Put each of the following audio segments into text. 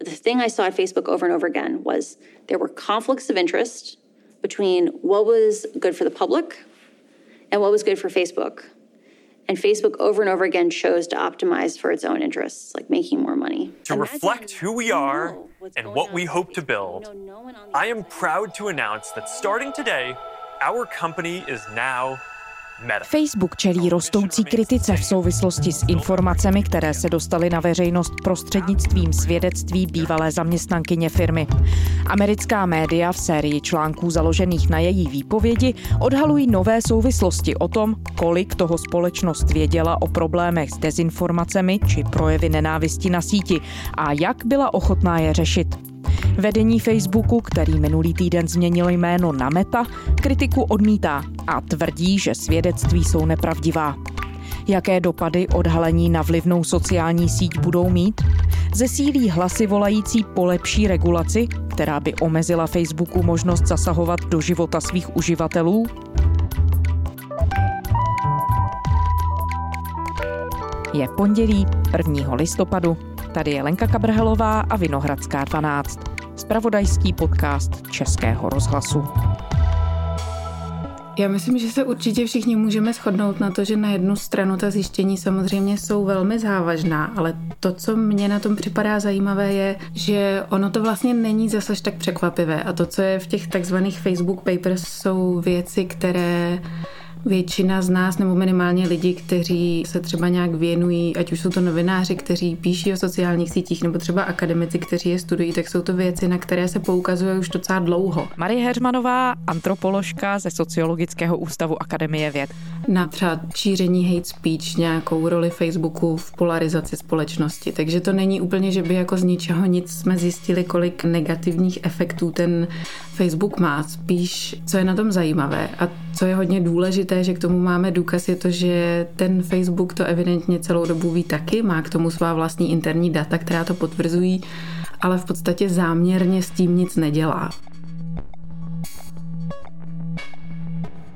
the thing I saw at Facebook over and over again was there were conflicts of interest between what was good for the public and what was good for Facebook. And Facebook over and over again chose to optimize for its own interests, like making more money. To reflect who we are and what we hope to build, I am proud to announce that starting today, our company is now Facebook čelí rostoucí kritice v souvislosti s informacemi, které se dostaly na veřejnost prostřednictvím svědectví bývalé zaměstnankyně firmy. Americká média v sérii článků založených na její výpovědi odhalují nové souvislosti o tom, kolik toho společnost věděla o problémech s dezinformacemi či projevy nenávisti na síti a jak byla ochotná je řešit. Vedení Facebooku, který minulý týden změnil jméno na Meta, kritiku odmítá a tvrdí, že svědectví jsou nepravdivá. Jaké dopady odhalení na vlivnou sociální síť budou mít? Zesílí hlasy volající po lepší regulaci, která by omezila Facebooku možnost zasahovat do života svých uživatelů? Je pondělí 1. listopadu. Tady je Lenka Kabrhelová a Vinohradská 12 spravodajský podcast Českého rozhlasu. Já myslím, že se určitě všichni můžeme shodnout na to, že na jednu stranu ta zjištění samozřejmě jsou velmi závažná, ale to, co mně na tom připadá zajímavé, je, že ono to vlastně není zase tak překvapivé. A to, co je v těch takzvaných Facebook papers, jsou věci, které většina z nás, nebo minimálně lidi, kteří se třeba nějak věnují, ať už jsou to novináři, kteří píší o sociálních sítích, nebo třeba akademici, kteří je studují, tak jsou to věci, na které se poukazuje už docela dlouho. Marie Heřmanová, antropoložka ze Sociologického ústavu Akademie věd. Na třeba šíření hate speech, nějakou roli Facebooku v polarizaci společnosti. Takže to není úplně, že by jako z ničeho nic jsme zjistili, kolik negativních efektů ten Facebook má. Spíš, co je na tom zajímavé a co je hodně důležité, že k tomu máme důkaz, je to, že ten Facebook to evidentně celou dobu ví taky, má k tomu svá vlastní interní data, která to potvrzují, ale v podstatě záměrně s tím nic nedělá.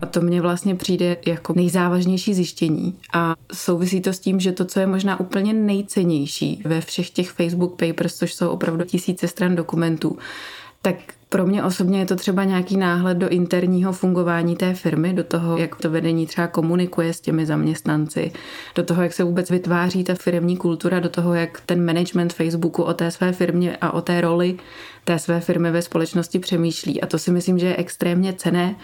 A to mně vlastně přijde jako nejzávažnější zjištění. A souvisí to s tím, že to, co je možná úplně nejcennější ve všech těch Facebook papers, což jsou opravdu tisíce stran dokumentů, tak pro mě osobně je to třeba nějaký náhled do interního fungování té firmy, do toho, jak to vedení třeba komunikuje s těmi zaměstnanci, do toho, jak se vůbec vytváří ta firmní kultura, do toho, jak ten management Facebooku o té své firmě a o té roli té své firmy ve společnosti přemýšlí. A to si myslím, že je extrémně cené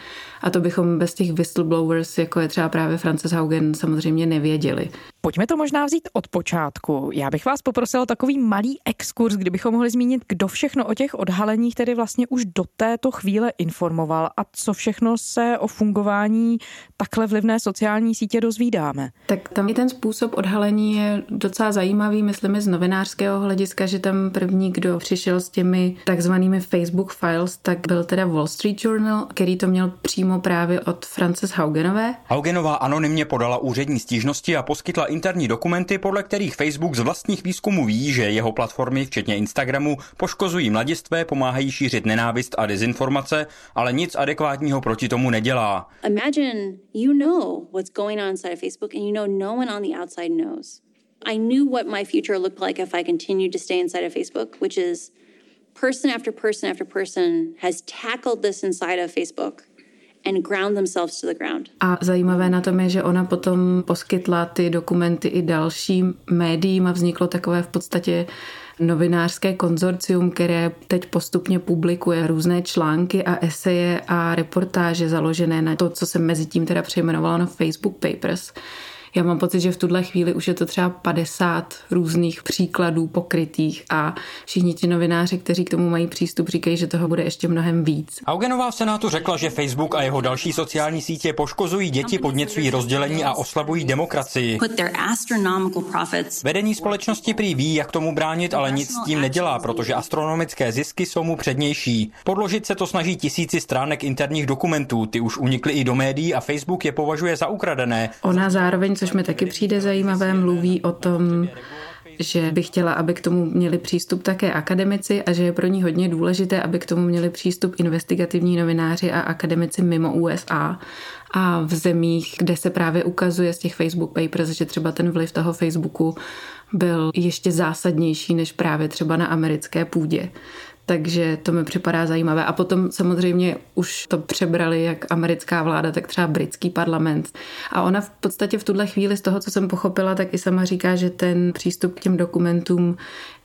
a to bychom bez těch whistleblowers, jako je třeba právě Frances Haugen, samozřejmě nevěděli. Pojďme to možná vzít od počátku. Já bych vás poprosil takový malý exkurs, kdybychom mohli zmínit, kdo všechno o těch odhaleních tedy vlastně už do této chvíle informoval a co všechno se o fungování takhle vlivné sociální sítě dozvídáme. Tak tam i ten způsob odhalení je docela zajímavý, myslím, z novinářského hlediska, že tam první, kdo přišel s těmi takzvanými Facebook files, tak byl teda Wall Street Journal, který to měl přímo právě od Frances Haugenové. Haugenová anonymně podala úřední stížnosti a poskytla interní dokumenty, podle kterých Facebook z vlastních výzkumů ví, že jeho platformy, včetně Instagramu, poškozují mladistvé, pomáhají šířit nenávist a dezinformace, ale nic adekvátního proti tomu nedělá. Imagine you know what's going on inside of Facebook and you know no one on the outside knows. I knew what my future looked like if I continued to stay inside of Facebook, which is person after person after person has tackled this inside of Facebook and ground themselves to the ground. A zajímavé na tom je, že ona potom poskytla ty dokumenty i dalším médiím a vzniklo takové v podstatě novinářské konzorcium, které teď postupně publikuje různé články a eseje a reportáže založené na to, co se mezi tím teda přejmenovalo na Facebook Papers. Já mám pocit, že v tuhle chvíli už je to třeba 50 různých příkladů pokrytých a všichni ti novináři, kteří k tomu mají přístup, říkají, že toho bude ještě mnohem víc. Augenová v Senátu řekla, že Facebook a jeho další sociální sítě poškozují děti, podněcují rozdělení a oslabují demokracii. Vedení společnosti prý ví, jak tomu bránit, ale nic s tím nedělá, protože astronomické zisky jsou mu přednější. Podložit se to snaží tisíci stránek interních dokumentů, ty už unikly i do médií a Facebook je považuje za ukradené. Ona zároveň což mi taky přijde zajímavé, mluví o tom, že by chtěla, aby k tomu měli přístup také akademici a že je pro ní hodně důležité, aby k tomu měli přístup investigativní novináři a akademici mimo USA a v zemích, kde se právě ukazuje z těch Facebook papers, že třeba ten vliv toho Facebooku byl ještě zásadnější než právě třeba na americké půdě. Takže to mi připadá zajímavé. A potom samozřejmě už to přebrali jak americká vláda, tak třeba britský parlament. A ona v podstatě v tuhle chvíli z toho, co jsem pochopila, tak i sama říká, že ten přístup k těm dokumentům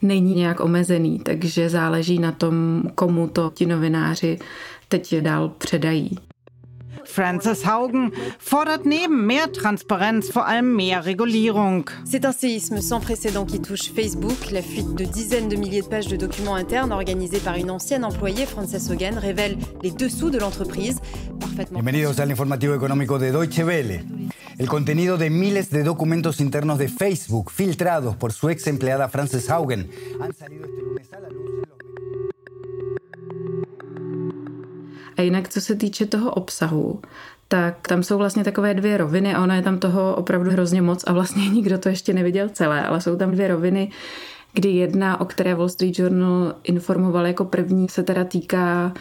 není nějak omezený, takže záleží na tom, komu to ti novináři teď dál předají. Frances Haugen fordert neben mehr Transparenz vor allem mehr Regulierung. C'est un séisme sans précédent qui touche Facebook. La fuite de dizaines de milliers de pages de documents internes organisés par une ancienne employée, Frances Haugen, révèle les dessous de l'entreprise. Parfaitement. Bienvenidos al informativo económico de Deutsche Welle. El contenido de miles de documentos internos de Facebook filtrados por su ex empleada Frances Haugen han salido este lunes a la luz. A jinak, co se týče toho obsahu, tak tam jsou vlastně takové dvě roviny a ono je tam toho opravdu hrozně moc a vlastně nikdo to ještě neviděl celé, ale jsou tam dvě roviny, kdy jedna, o které Wall Street Journal informoval jako první, se teda týká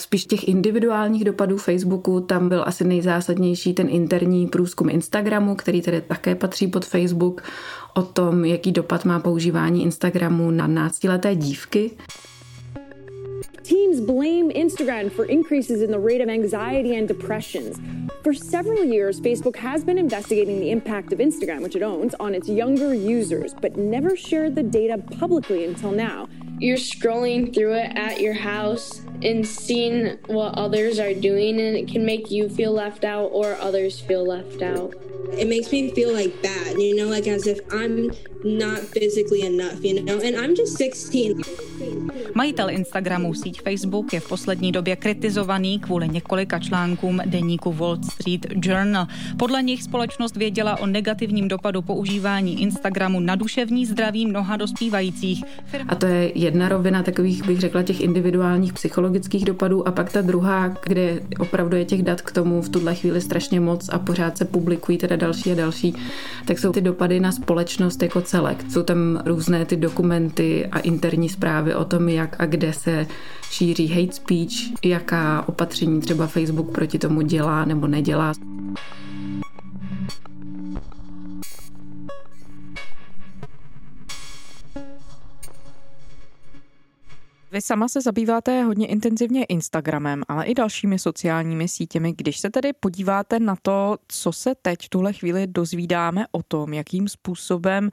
spíš těch individuálních dopadů Facebooku. Tam byl asi nejzásadnější ten interní průzkum Instagramu, který tedy také patří pod Facebook, o tom, jaký dopad má používání Instagramu na náctileté dívky. Teams blame Instagram for increases in the rate of anxiety and depressions. For several years, Facebook has been investigating the impact of Instagram, which it owns, on its younger users, but never shared the data publicly until now. You're scrolling through it at your house and seeing what others are doing, and it can make you feel left out or others feel left out. It makes me feel like bad, you know, like as if I'm not physically enough, you know, and I'm just 16. Majitel Instagramu síť Facebook je v poslední době kritizovaný kvůli několika článkům deníku Wall Street Journal. Podle nich společnost věděla o negativním dopadu používání Instagramu na duševní zdraví mnoha dospívajících. A to je jedna rovina takových, bych řekla, těch individuálních psychologických dopadů a pak ta druhá, kde opravdu je těch dat k tomu v tuhle chvíli strašně moc a pořád se publikují teda další a další, tak jsou ty dopady na společnost jako celek. Jsou tam různé ty dokumenty a interní zprávy o tom, jak a kde se šíří hate speech, jaká opatření třeba Facebook proti tomu dělá nebo nedělá. Vy sama se zabýváte hodně intenzivně Instagramem, ale i dalšími sociálními sítěmi. Když se tedy podíváte na to, co se teď tuhle chvíli dozvídáme o tom, jakým způsobem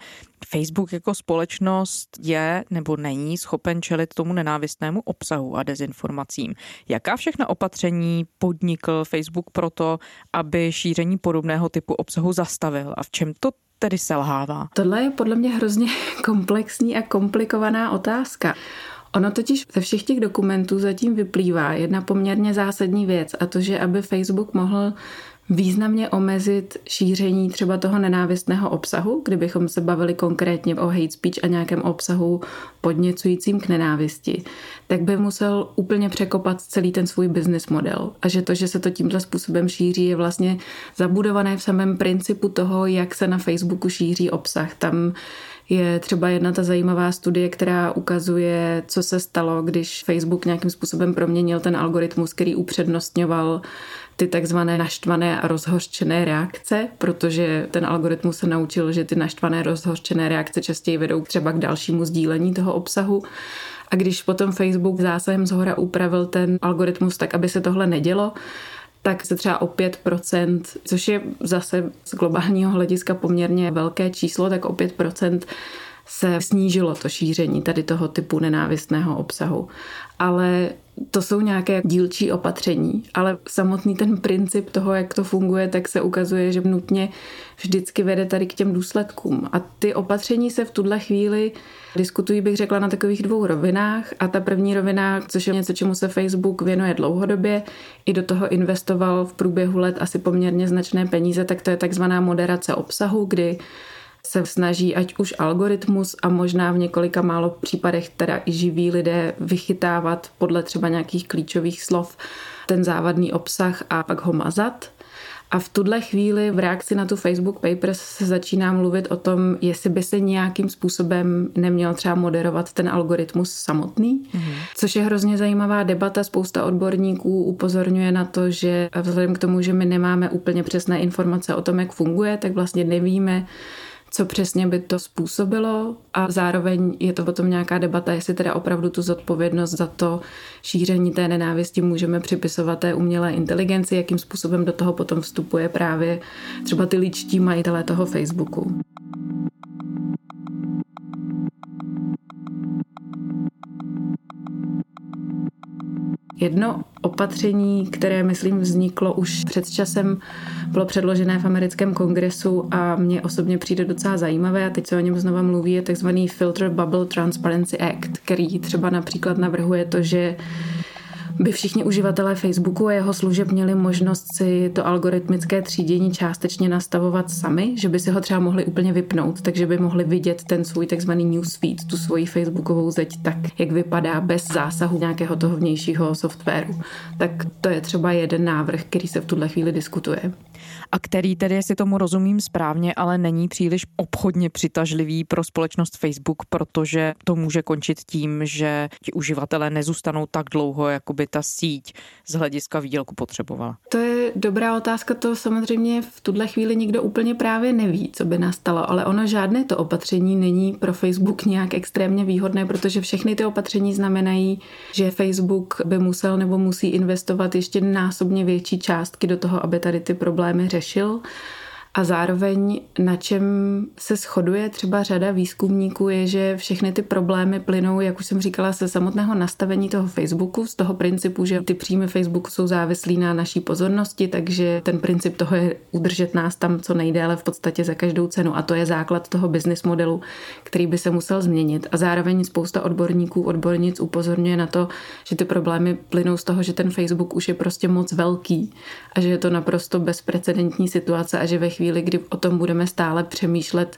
Facebook jako společnost je nebo není schopen čelit tomu nenávistnému obsahu a dezinformacím. Jaká všechna opatření podnikl Facebook proto, aby šíření podobného typu obsahu zastavil a v čem to tedy selhává? Tohle je podle mě hrozně komplexní a komplikovaná otázka. Ono totiž ze všech těch dokumentů zatím vyplývá jedna poměrně zásadní věc a to, že aby Facebook mohl významně omezit šíření třeba toho nenávistného obsahu, kdybychom se bavili konkrétně o hate speech a nějakém obsahu podněcujícím k nenávisti, tak by musel úplně překopat celý ten svůj business model. A že to, že se to tímto způsobem šíří, je vlastně zabudované v samém principu toho, jak se na Facebooku šíří obsah. Tam je třeba jedna ta zajímavá studie, která ukazuje, co se stalo, když Facebook nějakým způsobem proměnil ten algoritmus, který upřednostňoval ty takzvané naštvané a rozhořčené reakce, protože ten algoritmus se naučil, že ty naštvané rozhořčené reakce častěji vedou třeba k dalšímu sdílení toho obsahu. A když potom Facebook zásahem zhora upravil ten algoritmus tak, aby se tohle nedělo, tak se třeba o 5%, což je zase z globálního hlediska poměrně velké číslo, tak o 5% se snížilo to šíření tady toho typu nenávistného obsahu. Ale to jsou nějaké dílčí opatření, ale samotný ten princip toho, jak to funguje, tak se ukazuje, že nutně vždycky vede tady k těm důsledkům. A ty opatření se v tuhle chvíli diskutují, bych řekla, na takových dvou rovinách. A ta první rovina, což je něco, čemu se Facebook věnuje dlouhodobě, i do toho investoval v průběhu let asi poměrně značné peníze, tak to je takzvaná moderace obsahu, kdy se snaží ať už algoritmus a možná v několika málo případech teda i živí lidé vychytávat podle třeba nějakých klíčových slov ten závadný obsah a pak ho mazat. A v tuhle chvíli v reakci na tu Facebook Papers se začíná mluvit o tom, jestli by se nějakým způsobem neměl třeba moderovat ten algoritmus samotný, mm-hmm. což je hrozně zajímavá debata. Spousta odborníků upozorňuje na to, že vzhledem k tomu, že my nemáme úplně přesné informace o tom, jak funguje, tak vlastně nevíme, co přesně by to způsobilo a zároveň je to potom nějaká debata, jestli teda opravdu tu zodpovědnost za to šíření té nenávisti můžeme připisovat té umělé inteligenci, jakým způsobem do toho potom vstupuje právě třeba ty ličtí majitelé toho Facebooku. Jedno opatření, které, myslím, vzniklo už před časem, bylo předložené v americkém kongresu a mně osobně přijde docela zajímavé a teď se o něm znova mluví, je takzvaný Filter Bubble Transparency Act, který třeba například navrhuje to, že by všichni uživatelé Facebooku a jeho služeb měli možnost si to algoritmické třídění částečně nastavovat sami, že by si ho třeba mohli úplně vypnout, takže by mohli vidět ten svůj takzvaný newsfeed, tu svoji facebookovou zeď tak, jak vypadá bez zásahu nějakého toho vnějšího softwaru. Tak to je třeba jeden návrh, který se v tuhle chvíli diskutuje a který tedy, jestli tomu rozumím správně, ale není příliš obchodně přitažlivý pro společnost Facebook, protože to může končit tím, že ti uživatelé nezůstanou tak dlouho, jako by ta síť z hlediska výdělku potřebovala. To je dobrá otázka, to samozřejmě v tuhle chvíli nikdo úplně právě neví, co by nastalo, ale ono žádné to opatření není pro Facebook nějak extrémně výhodné, protože všechny ty opatření znamenají, že Facebook by musel nebo musí investovat ještě násobně větší částky do toho, aby tady ty problémy řešil. verschil. A zároveň na čem se shoduje třeba řada výzkumníků je, že všechny ty problémy plynou, jak už jsem říkala, se samotného nastavení toho Facebooku, z toho principu, že ty příjmy Facebooku jsou závislí na naší pozornosti, takže ten princip toho je udržet nás tam co nejdéle v podstatě za každou cenu a to je základ toho business modelu, který by se musel změnit. A zároveň spousta odborníků, odbornic upozorňuje na to, že ty problémy plynou z toho, že ten Facebook už je prostě moc velký a že je to naprosto bezprecedentní situace a že ve chvíli chvíli, kdy o tom budeme stále přemýšlet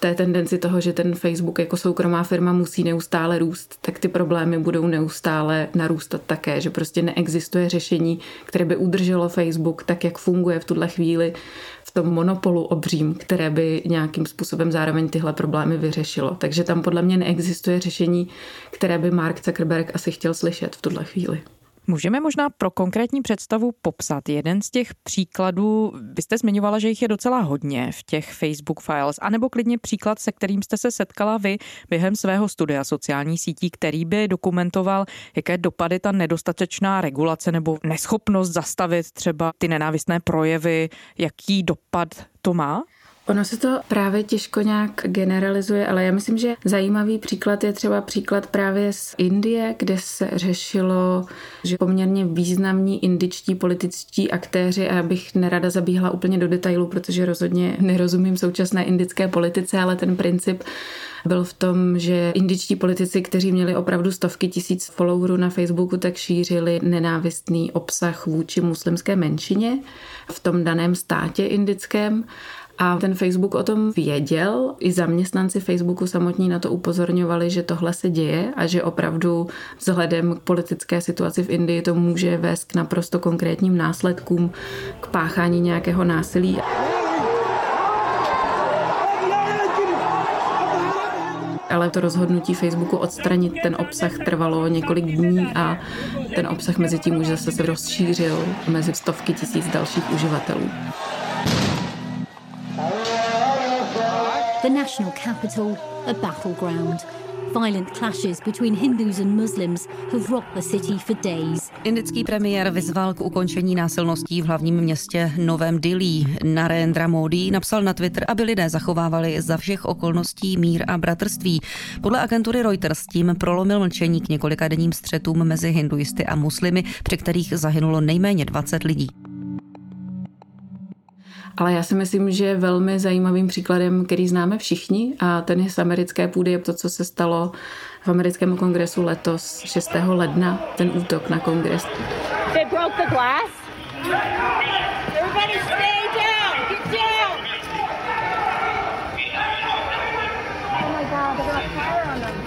té tendenci toho, že ten Facebook jako soukromá firma musí neustále růst, tak ty problémy budou neustále narůstat také, že prostě neexistuje řešení, které by udrželo Facebook tak, jak funguje v tuhle chvíli v tom monopolu obřím, které by nějakým způsobem zároveň tyhle problémy vyřešilo. Takže tam podle mě neexistuje řešení, které by Mark Zuckerberg asi chtěl slyšet v tuhle chvíli. Můžeme možná pro konkrétní představu popsat jeden z těch příkladů. Vy jste zmiňovala, že jich je docela hodně v těch Facebook Files, anebo klidně příklad, se kterým jste se setkala vy během svého studia sociálních sítí, který by dokumentoval, jaké dopady ta nedostatečná regulace nebo neschopnost zastavit třeba ty nenávistné projevy, jaký dopad to má? Ono se to právě těžko nějak generalizuje, ale já myslím, že zajímavý příklad je třeba příklad právě z Indie, kde se řešilo, že poměrně významní indičtí političtí aktéři, a já bych nerada zabíhala úplně do detailu, protože rozhodně nerozumím současné indické politice, ale ten princip byl v tom, že indičtí politici, kteří měli opravdu stovky tisíc followerů na Facebooku, tak šířili nenávistný obsah vůči muslimské menšině v tom daném státě indickém a ten Facebook o tom věděl, i zaměstnanci Facebooku samotní na to upozorňovali, že tohle se děje a že opravdu vzhledem k politické situaci v Indii to může vést k naprosto konkrétním následkům, k páchání nějakého násilí. ale to rozhodnutí Facebooku odstranit ten obsah trvalo několik dní a ten obsah mezi tím už zase se rozšířil mezi stovky tisíc dalších uživatelů. The national capital a battleground. Violent clashes between Hindus and Muslims have rocked the city for days. Indický premiér vyzval k ukončení násilností v hlavním městě Novém Dili. Narendra Modi napsal na Twitter, aby lidé zachovávali za všech okolností mír a bratrství. Podle agentury Reuters tím prolomil mlčení k několika denním střetům mezi hinduisty a muslimy, při kterých zahynulo nejméně 20 lidí. Ale já si myslím, že velmi zajímavým příkladem, který známe všichni, a ten je z americké půdy, je to, co se stalo v americkém kongresu letos 6. ledna, ten útok na kongres. They broke the glass.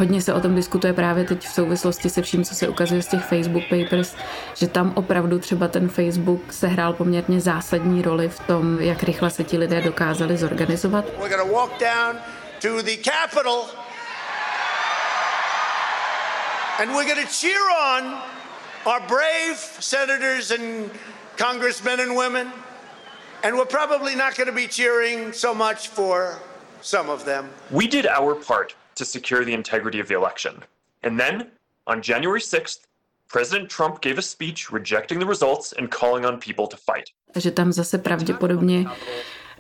Hodně se o tom diskutuje právě teď v souvislosti se vším, co se ukazuje z těch Facebook Papers, že tam opravdu třeba ten Facebook sehrál poměrně zásadní roli v tom, jak rychle se ti lidé dokázali zorganizovat. And we're going to cheer on our brave senators and congressmen and women. And we're probably not going to be cheering so much for some of them. We did our part to secure the integrity of the election. And then, on January 6th, President Trump gave a speech rejecting the results and calling on people to fight. že tam zase pravděpodobně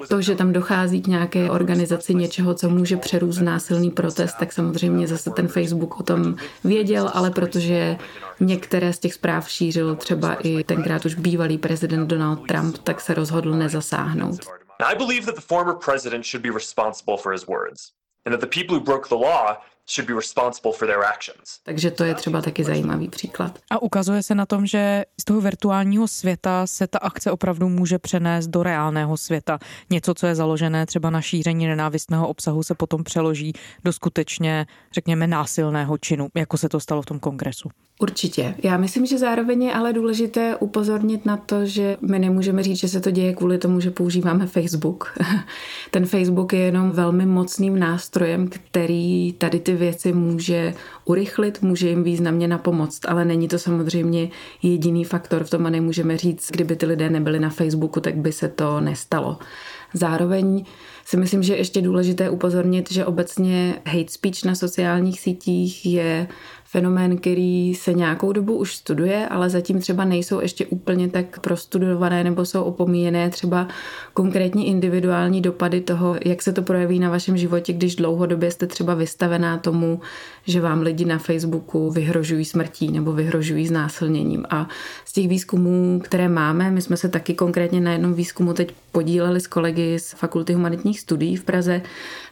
to, že tam dochází k nějaké organizaci něčeho, co může přerůst násilný protest, tak samozřejmě zase ten Facebook o tom věděl, ale protože některé z těch zpráv šířil třeba i tenkrát už bývalý prezident Donald Trump, tak se rozhodl nezasáhnout. I believe that the former president should be responsible for his words and that the people who broke the law should be responsible for their actions. Takže to je třeba taky zajímavý příklad. A ukazuje se na tom, že z toho virtuálního světa se ta akce opravdu může přenést do reálného světa. Něco, co je založené třeba na šíření nenávistného obsahu, se potom přeloží do skutečně, řekněme, násilného činu, jako se to stalo v tom kongresu. Určitě. Já myslím, že zároveň je ale důležité upozornit na to, že my nemůžeme říct, že se to děje kvůli tomu, že používáme Facebook. Ten Facebook je jenom velmi mocným nástrojem, který tady ty věci může urychlit, může jim významně napomoct, ale není to samozřejmě jediný faktor v tom a nemůžeme říct, kdyby ty lidé nebyli na Facebooku, tak by se to nestalo. Zároveň si myslím, že ještě důležité upozornit, že obecně hate speech na sociálních sítích je fenomén, který se nějakou dobu už studuje, ale zatím třeba nejsou ještě úplně tak prostudované nebo jsou opomíjené třeba konkrétní individuální dopady toho, jak se to projeví na vašem životě, když dlouhodobě jste třeba vystavená tomu, že vám lidi na Facebooku vyhrožují smrtí nebo vyhrožují znásilněním. A z těch výzkumů, které máme, my jsme se taky konkrétně na jednom výzkumu teď podíleli s kolegy z Fakulty humanitních studií v Praze,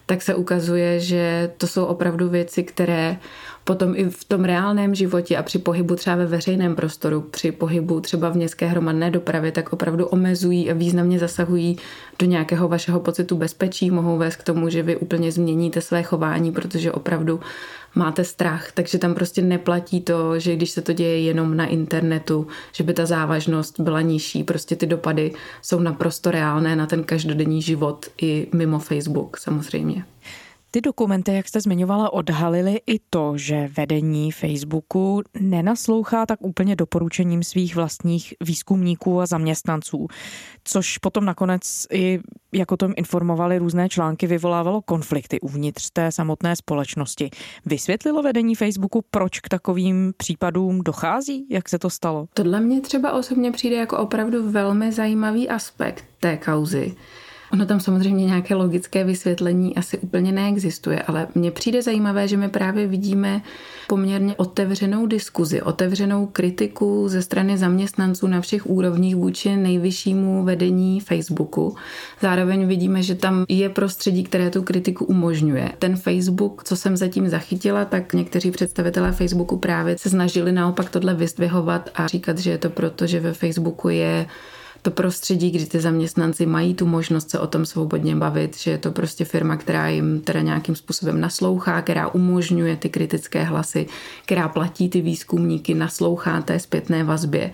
tak se ukazuje, že to jsou opravdu věci, které potom i v tom reálném životě a při pohybu třeba ve veřejném prostoru, při pohybu třeba v městské hromadné dopravě, tak opravdu omezují a významně zasahují do nějakého vašeho pocitu bezpečí, mohou vést k tomu, že vy úplně změníte své chování, protože opravdu máte strach, takže tam prostě neplatí to, že když se to děje jenom na internetu, že by ta závažnost byla nižší. Prostě ty dopady jsou naprosto reálné na ten každodenní život i mimo Facebook samozřejmě. Ty dokumenty, jak jste zmiňovala, odhalily i to, že vedení Facebooku nenaslouchá tak úplně doporučením svých vlastních výzkumníků a zaměstnanců, což potom nakonec i, jako tom informovali různé články, vyvolávalo konflikty uvnitř té samotné společnosti. Vysvětlilo vedení Facebooku, proč k takovým případům dochází? Jak se to stalo? Tohle mě třeba osobně přijde jako opravdu velmi zajímavý aspekt té kauzy. Ono tam samozřejmě nějaké logické vysvětlení asi úplně neexistuje, ale mně přijde zajímavé, že my právě vidíme poměrně otevřenou diskuzi, otevřenou kritiku ze strany zaměstnanců na všech úrovních vůči nejvyššímu vedení Facebooku. Zároveň vidíme, že tam je prostředí, které tu kritiku umožňuje. Ten Facebook, co jsem zatím zachytila, tak někteří představitelé Facebooku právě se snažili naopak tohle vyzdvihovat a říkat, že je to proto, že ve Facebooku je to prostředí, kdy ty zaměstnanci mají tu možnost se o tom svobodně bavit, že je to prostě firma, která jim teda nějakým způsobem naslouchá, která umožňuje ty kritické hlasy, která platí ty výzkumníky, naslouchá té zpětné vazbě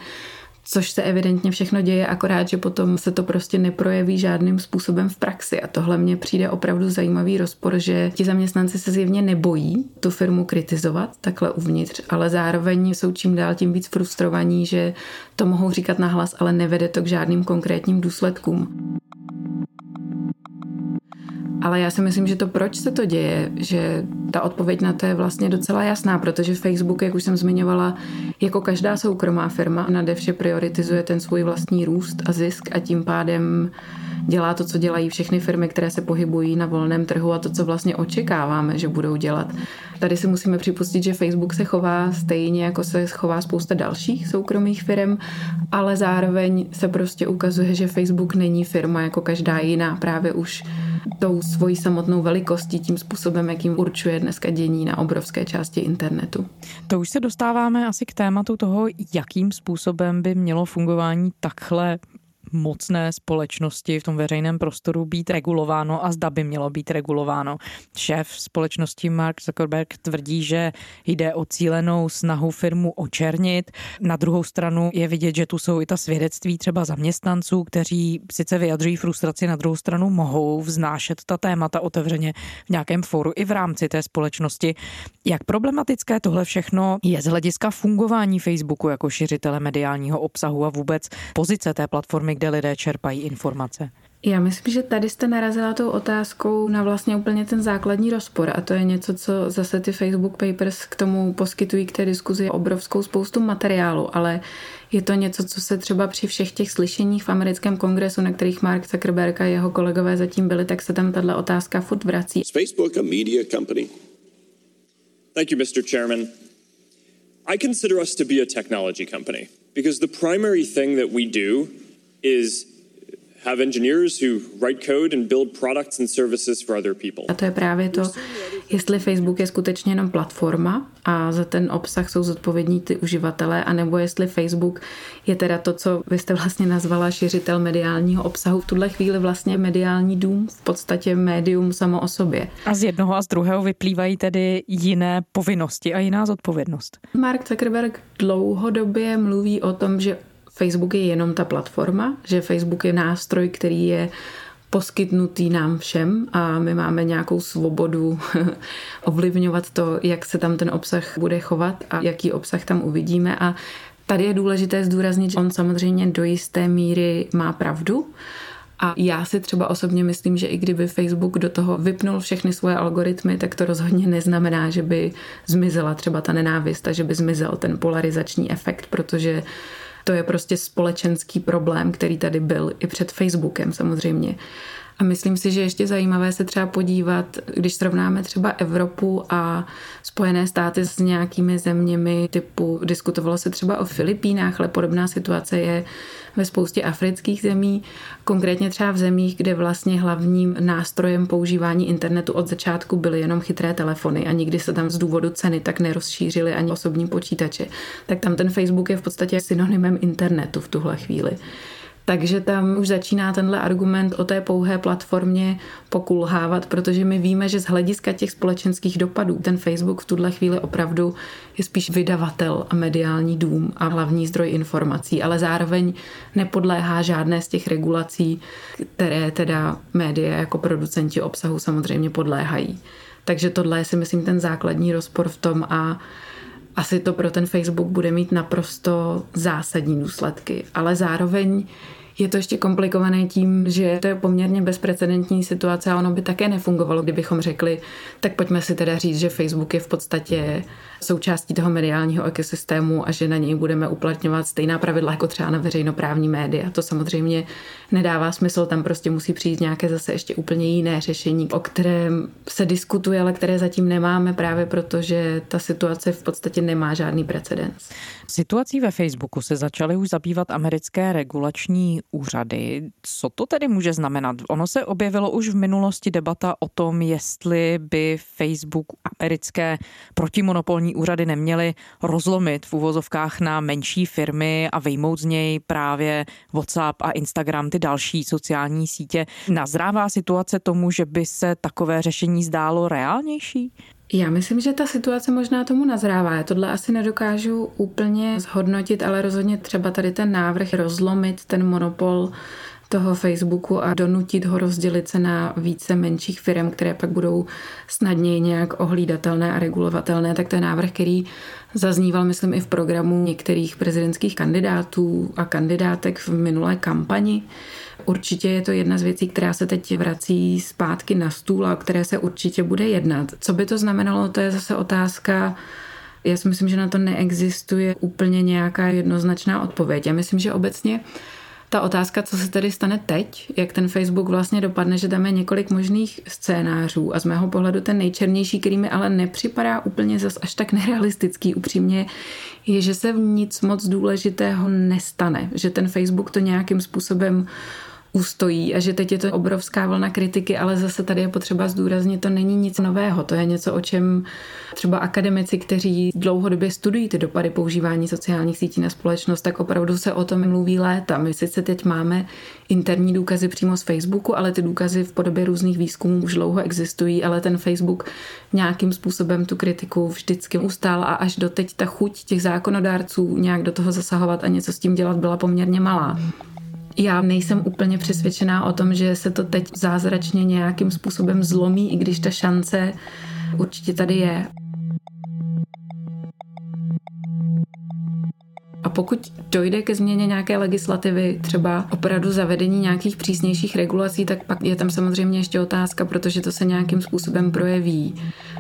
což se evidentně všechno děje, akorát, že potom se to prostě neprojeví žádným způsobem v praxi. A tohle mně přijde opravdu zajímavý rozpor, že ti zaměstnanci se zjevně nebojí tu firmu kritizovat takhle uvnitř, ale zároveň jsou čím dál tím víc frustrovaní, že to mohou říkat nahlas, ale nevede to k žádným konkrétním důsledkům. Ale já si myslím, že to, proč se to děje, že ta odpověď na to je vlastně docela jasná, protože Facebook, jak už jsem zmiňovala, jako každá soukromá firma nade vše prioritizuje ten svůj vlastní růst a zisk a tím pádem dělá to, co dělají všechny firmy, které se pohybují na volném trhu a to, co vlastně očekáváme, že budou dělat. Tady si musíme připustit, že Facebook se chová stejně, jako se chová spousta dalších soukromých firm, ale zároveň se prostě ukazuje, že Facebook není firma jako každá jiná, právě už tou svojí samotnou velikostí, tím způsobem, jakým určuje dneska dění na obrovské části internetu. To už se dostáváme asi k tématu toho, jakým způsobem by mělo fungování takhle mocné společnosti v tom veřejném prostoru být regulováno a zda by mělo být regulováno. Šéf společnosti Mark Zuckerberg tvrdí, že jde o cílenou snahu firmu očernit. Na druhou stranu je vidět, že tu jsou i ta svědectví třeba zaměstnanců, kteří sice vyjadřují frustraci, na druhou stranu mohou vznášet ta témata otevřeně v nějakém fóru i v rámci té společnosti. Jak problematické tohle všechno je z hlediska fungování Facebooku jako šiřitele mediálního obsahu a vůbec pozice té platformy, kde lidé čerpají informace? Já myslím, že tady jste narazila tou otázkou na vlastně úplně ten základní rozpor a to je něco, co zase ty Facebook Papers k tomu poskytují k té diskuzi obrovskou spoustu materiálu, ale je to něco, co se třeba při všech těch slyšeních v americkém kongresu, na kterých Mark Zuckerberg a jeho kolegové zatím byli, tak se tam tahle otázka furt vrací. Is Facebook a media company? Thank you, Mr. Chairman. I consider us to be a technology company because the primary thing that we do is have engineers who write code and build products and services for other people. A to je právě to, jestli Facebook je skutečně jenom platforma a za ten obsah jsou zodpovědní ty uživatelé, anebo jestli Facebook je teda to, co vy jste vlastně nazvala šiřitel mediálního obsahu. V tuhle chvíli vlastně mediální dům, v podstatě médium samo o sobě. A z jednoho a z druhého vyplývají tedy jiné povinnosti a jiná zodpovědnost. Mark Zuckerberg dlouhodobě mluví o tom, že Facebook je jenom ta platforma, že Facebook je nástroj, který je poskytnutý nám všem a my máme nějakou svobodu ovlivňovat to, jak se tam ten obsah bude chovat a jaký obsah tam uvidíme. A Tady je důležité zdůraznit, že on samozřejmě do jisté míry má pravdu, a já si třeba osobně myslím, že i kdyby Facebook do toho vypnul všechny svoje algoritmy, tak to rozhodně neznamená, že by zmizela třeba ta nenávist a že by zmizel ten polarizační efekt, protože to je prostě společenský problém, který tady byl i před Facebookem samozřejmě. A myslím si, že ještě zajímavé se třeba podívat, když srovnáme třeba Evropu a Spojené státy s nějakými zeměmi typu, diskutovalo se třeba o Filipínách, ale podobná situace je ve spoustě afrických zemí, konkrétně třeba v zemích, kde vlastně hlavním nástrojem používání internetu od začátku byly jenom chytré telefony a nikdy se tam z důvodu ceny tak nerozšířily ani osobní počítače. Tak tam ten Facebook je v podstatě synonymem internetu v tuhle chvíli. Takže tam už začíná tenhle argument o té pouhé platformě pokulhávat, protože my víme, že z hlediska těch společenských dopadů ten Facebook v tuhle chvíli opravdu je spíš vydavatel a mediální dům a hlavní zdroj informací, ale zároveň nepodléhá žádné z těch regulací, které teda média jako producenti obsahu samozřejmě podléhají. Takže tohle je si myslím ten základní rozpor v tom a asi to pro ten Facebook bude mít naprosto zásadní důsledky, ale zároveň je to ještě komplikované tím, že to je poměrně bezprecedentní situace a ono by také nefungovalo, kdybychom řekli, tak pojďme si teda říct, že Facebook je v podstatě součástí toho mediálního ekosystému a že na něj budeme uplatňovat stejná pravidla jako třeba na veřejnoprávní média. To samozřejmě nedává smysl, tam prostě musí přijít nějaké zase ještě úplně jiné řešení, o kterém se diskutuje, ale které zatím nemáme právě proto, že ta situace v podstatě nemá žádný precedens. Situací ve Facebooku se začaly už zabývat americké regulační úřady. Co to tedy může znamenat? Ono se objevilo už v minulosti debata o tom, jestli by Facebook americké protimonopolní úřady neměly rozlomit v uvozovkách na menší firmy a vejmout z něj právě WhatsApp a Instagram, ty další sociální sítě. Nazrává situace tomu, že by se takové řešení zdálo reálnější? Já myslím, že ta situace možná tomu nazrává. Já tohle asi nedokážu úplně zhodnotit, ale rozhodně třeba tady ten návrh rozlomit ten monopol toho Facebooku a donutit ho rozdělit se na více menších firm, které pak budou snadněji nějak ohlídatelné a regulovatelné, tak to je návrh, který zazníval, myslím, i v programu některých prezidentských kandidátů a kandidátek v minulé kampani. Určitě je to jedna z věcí, která se teď vrací zpátky na stůl a které se určitě bude jednat. Co by to znamenalo, to je zase otázka, já si myslím, že na to neexistuje úplně nějaká jednoznačná odpověď. Já myslím, že obecně ta otázka, co se tedy stane teď, jak ten Facebook vlastně dopadne, že je několik možných scénářů a z mého pohledu ten nejčernější, který mi ale nepřipadá úplně zas až tak nerealistický upřímně, je, že se nic moc důležitého nestane, že ten Facebook to nějakým způsobem ustojí a že teď je to obrovská vlna kritiky, ale zase tady je potřeba zdůraznit, to není nic nového, to je něco, o čem třeba akademici, kteří dlouhodobě studují ty dopady používání sociálních sítí na společnost, tak opravdu se o tom mluví léta. My sice teď máme interní důkazy přímo z Facebooku, ale ty důkazy v podobě různých výzkumů už dlouho existují, ale ten Facebook nějakým způsobem tu kritiku vždycky ustál a až do teď ta chuť těch zákonodárců nějak do toho zasahovat a něco s tím dělat byla poměrně malá. Já nejsem úplně přesvědčená o tom, že se to teď zázračně nějakým způsobem zlomí, i když ta šance určitě tady je. Pokud dojde ke změně nějaké legislativy, třeba opravdu zavedení nějakých přísnějších regulací, tak pak je tam samozřejmě ještě otázka, protože to se nějakým způsobem projeví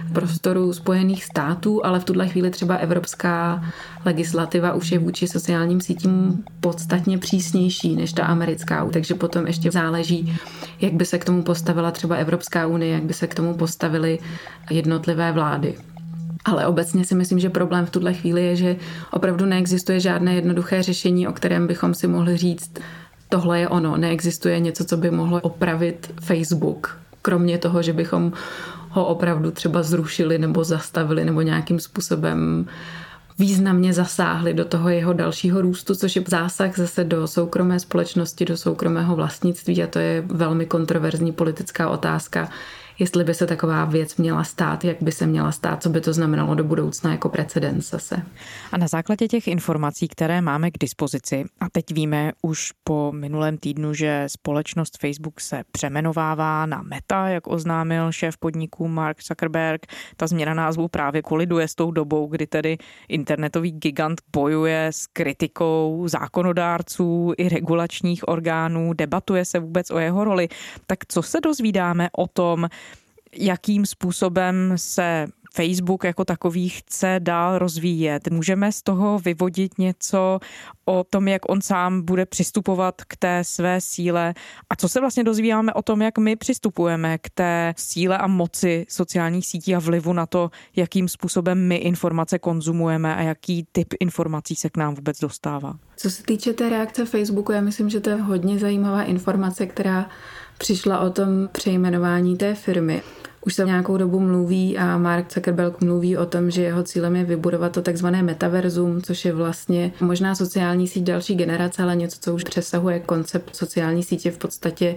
v prostoru Spojených států, ale v tuhle chvíli třeba evropská legislativa už je vůči sociálním sítím podstatně přísnější než ta americká, takže potom ještě záleží, jak by se k tomu postavila třeba Evropská unie, jak by se k tomu postavily jednotlivé vlády. Ale obecně si myslím, že problém v tuhle chvíli je, že opravdu neexistuje žádné jednoduché řešení, o kterém bychom si mohli říct, tohle je ono. Neexistuje něco, co by mohlo opravit Facebook. Kromě toho, že bychom ho opravdu třeba zrušili nebo zastavili nebo nějakým způsobem významně zasáhli do toho jeho dalšího růstu, což je zásah zase do soukromé společnosti, do soukromého vlastnictví a to je velmi kontroverzní politická otázka, jestli by se taková věc měla stát, jak by se měla stát, co by to znamenalo do budoucna jako precedens zase. A na základě těch informací, které máme k dispozici, a teď víme už po minulém týdnu, že společnost Facebook se přemenovává na Meta, jak oznámil šéf podniku Mark Zuckerberg. Ta změna názvu právě koliduje s tou dobou, kdy tedy internetový gigant bojuje s kritikou zákonodárců i regulačních orgánů, debatuje se vůbec o jeho roli. Tak co se dozvídáme o tom, jakým způsobem se Facebook jako takový chce dál rozvíjet. Můžeme z toho vyvodit něco o tom, jak on sám bude přistupovat k té své síle a co se vlastně dozvídáme o tom, jak my přistupujeme k té síle a moci sociálních sítí a vlivu na to, jakým způsobem my informace konzumujeme a jaký typ informací se k nám vůbec dostává. Co se týče té reakce Facebooku, já myslím, že to je hodně zajímavá informace, která přišla o tom přejmenování té firmy. Už se nějakou dobu mluví a Mark Zuckerberg mluví o tom, že jeho cílem je vybudovat to takzvané metaverzum, což je vlastně možná sociální síť další generace, ale něco, co už přesahuje koncept sociální sítě v podstatě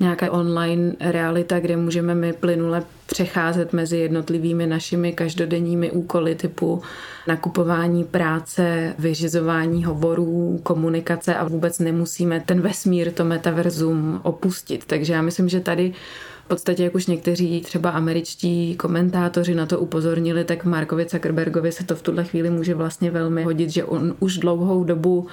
nějaká online realita, kde můžeme my plynule přecházet mezi jednotlivými našimi každodenními úkoly typu nakupování práce, vyřizování hovorů, komunikace a vůbec nemusíme ten vesmír, to metaverzum opustit. Takže já myslím, že tady podstatě, jak už někteří třeba američtí komentátoři na to upozornili, tak Markovi Zuckerbergovi se to v tuhle chvíli může vlastně velmi hodit, že on už dlouhou dobu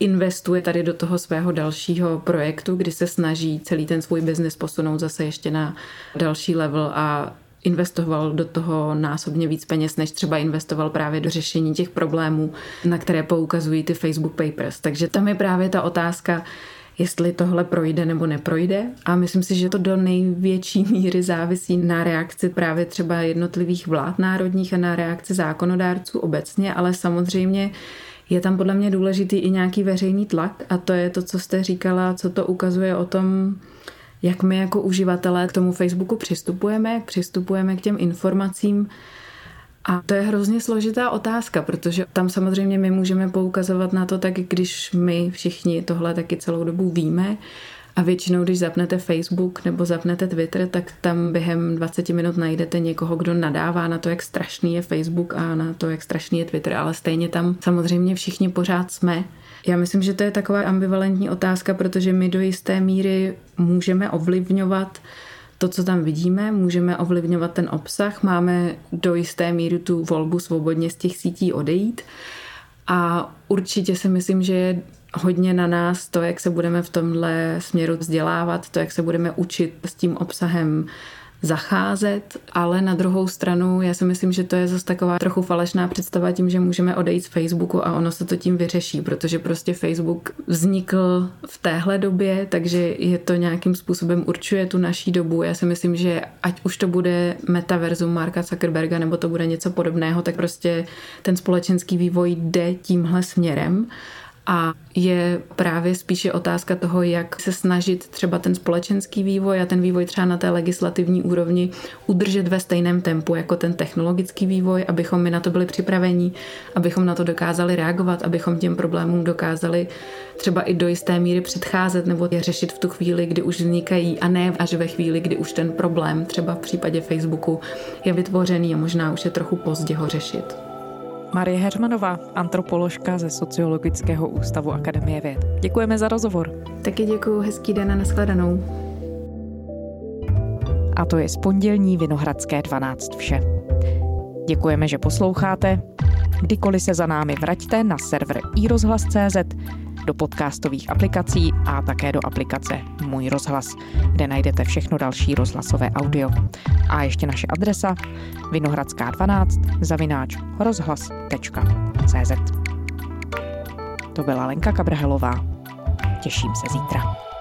investuje tady do toho svého dalšího projektu, kdy se snaží celý ten svůj biznis posunout zase ještě na další level a investoval do toho násobně víc peněz, než třeba investoval právě do řešení těch problémů, na které poukazují ty Facebook Papers. Takže tam je právě ta otázka, jestli tohle projde nebo neprojde. A myslím si, že to do největší míry závisí na reakci právě třeba jednotlivých vlád národních a na reakci zákonodárců obecně, ale samozřejmě je tam podle mě důležitý i nějaký veřejný tlak a to je to, co jste říkala, co to ukazuje o tom, jak my jako uživatelé k tomu Facebooku přistupujeme, jak přistupujeme k těm informacím. A to je hrozně složitá otázka, protože tam samozřejmě my můžeme poukazovat na to tak, když my všichni tohle taky celou dobu víme, a většinou, když zapnete Facebook nebo zapnete Twitter, tak tam během 20 minut najdete někoho, kdo nadává na to, jak strašný je Facebook a na to, jak strašný je Twitter, ale stejně tam samozřejmě všichni pořád jsme. Já myslím, že to je taková ambivalentní otázka, protože my do jisté míry můžeme ovlivňovat to, co tam vidíme, můžeme ovlivňovat ten obsah, máme do jisté míry tu volbu svobodně z těch sítí odejít. A určitě si myslím, že je hodně na nás to, jak se budeme v tomhle směru vzdělávat, to, jak se budeme učit s tím obsahem zacházet, ale na druhou stranu já si myslím, že to je zase taková trochu falešná představa tím, že můžeme odejít z Facebooku a ono se to tím vyřeší, protože prostě Facebook vznikl v téhle době, takže je to nějakým způsobem určuje tu naší dobu. Já si myslím, že ať už to bude metaverzum Marka Zuckerberga nebo to bude něco podobného, tak prostě ten společenský vývoj jde tímhle směrem a je právě spíše otázka toho, jak se snažit třeba ten společenský vývoj a ten vývoj třeba na té legislativní úrovni udržet ve stejném tempu jako ten technologický vývoj, abychom my na to byli připraveni, abychom na to dokázali reagovat, abychom těm problémům dokázali třeba i do jisté míry předcházet nebo je řešit v tu chvíli, kdy už vznikají a ne až ve chvíli, kdy už ten problém třeba v případě Facebooku je vytvořený a možná už je trochu pozdě ho řešit. Marie Heřmanová, antropoložka ze Sociologického ústavu Akademie věd. Děkujeme za rozhovor. Taky děkuji, hezký den a nashledanou. A to je z pondělní Vinohradské 12 vše. Děkujeme, že posloucháte kdykoliv se za námi vraťte na server iRozhlas.cz, do podcastových aplikací a také do aplikace Můj rozhlas, kde najdete všechno další rozhlasové audio. A ještě naše adresa vinohradská 12 zavináč rozhlas.cz. To byla Lenka Kabrhelová. Těším se zítra.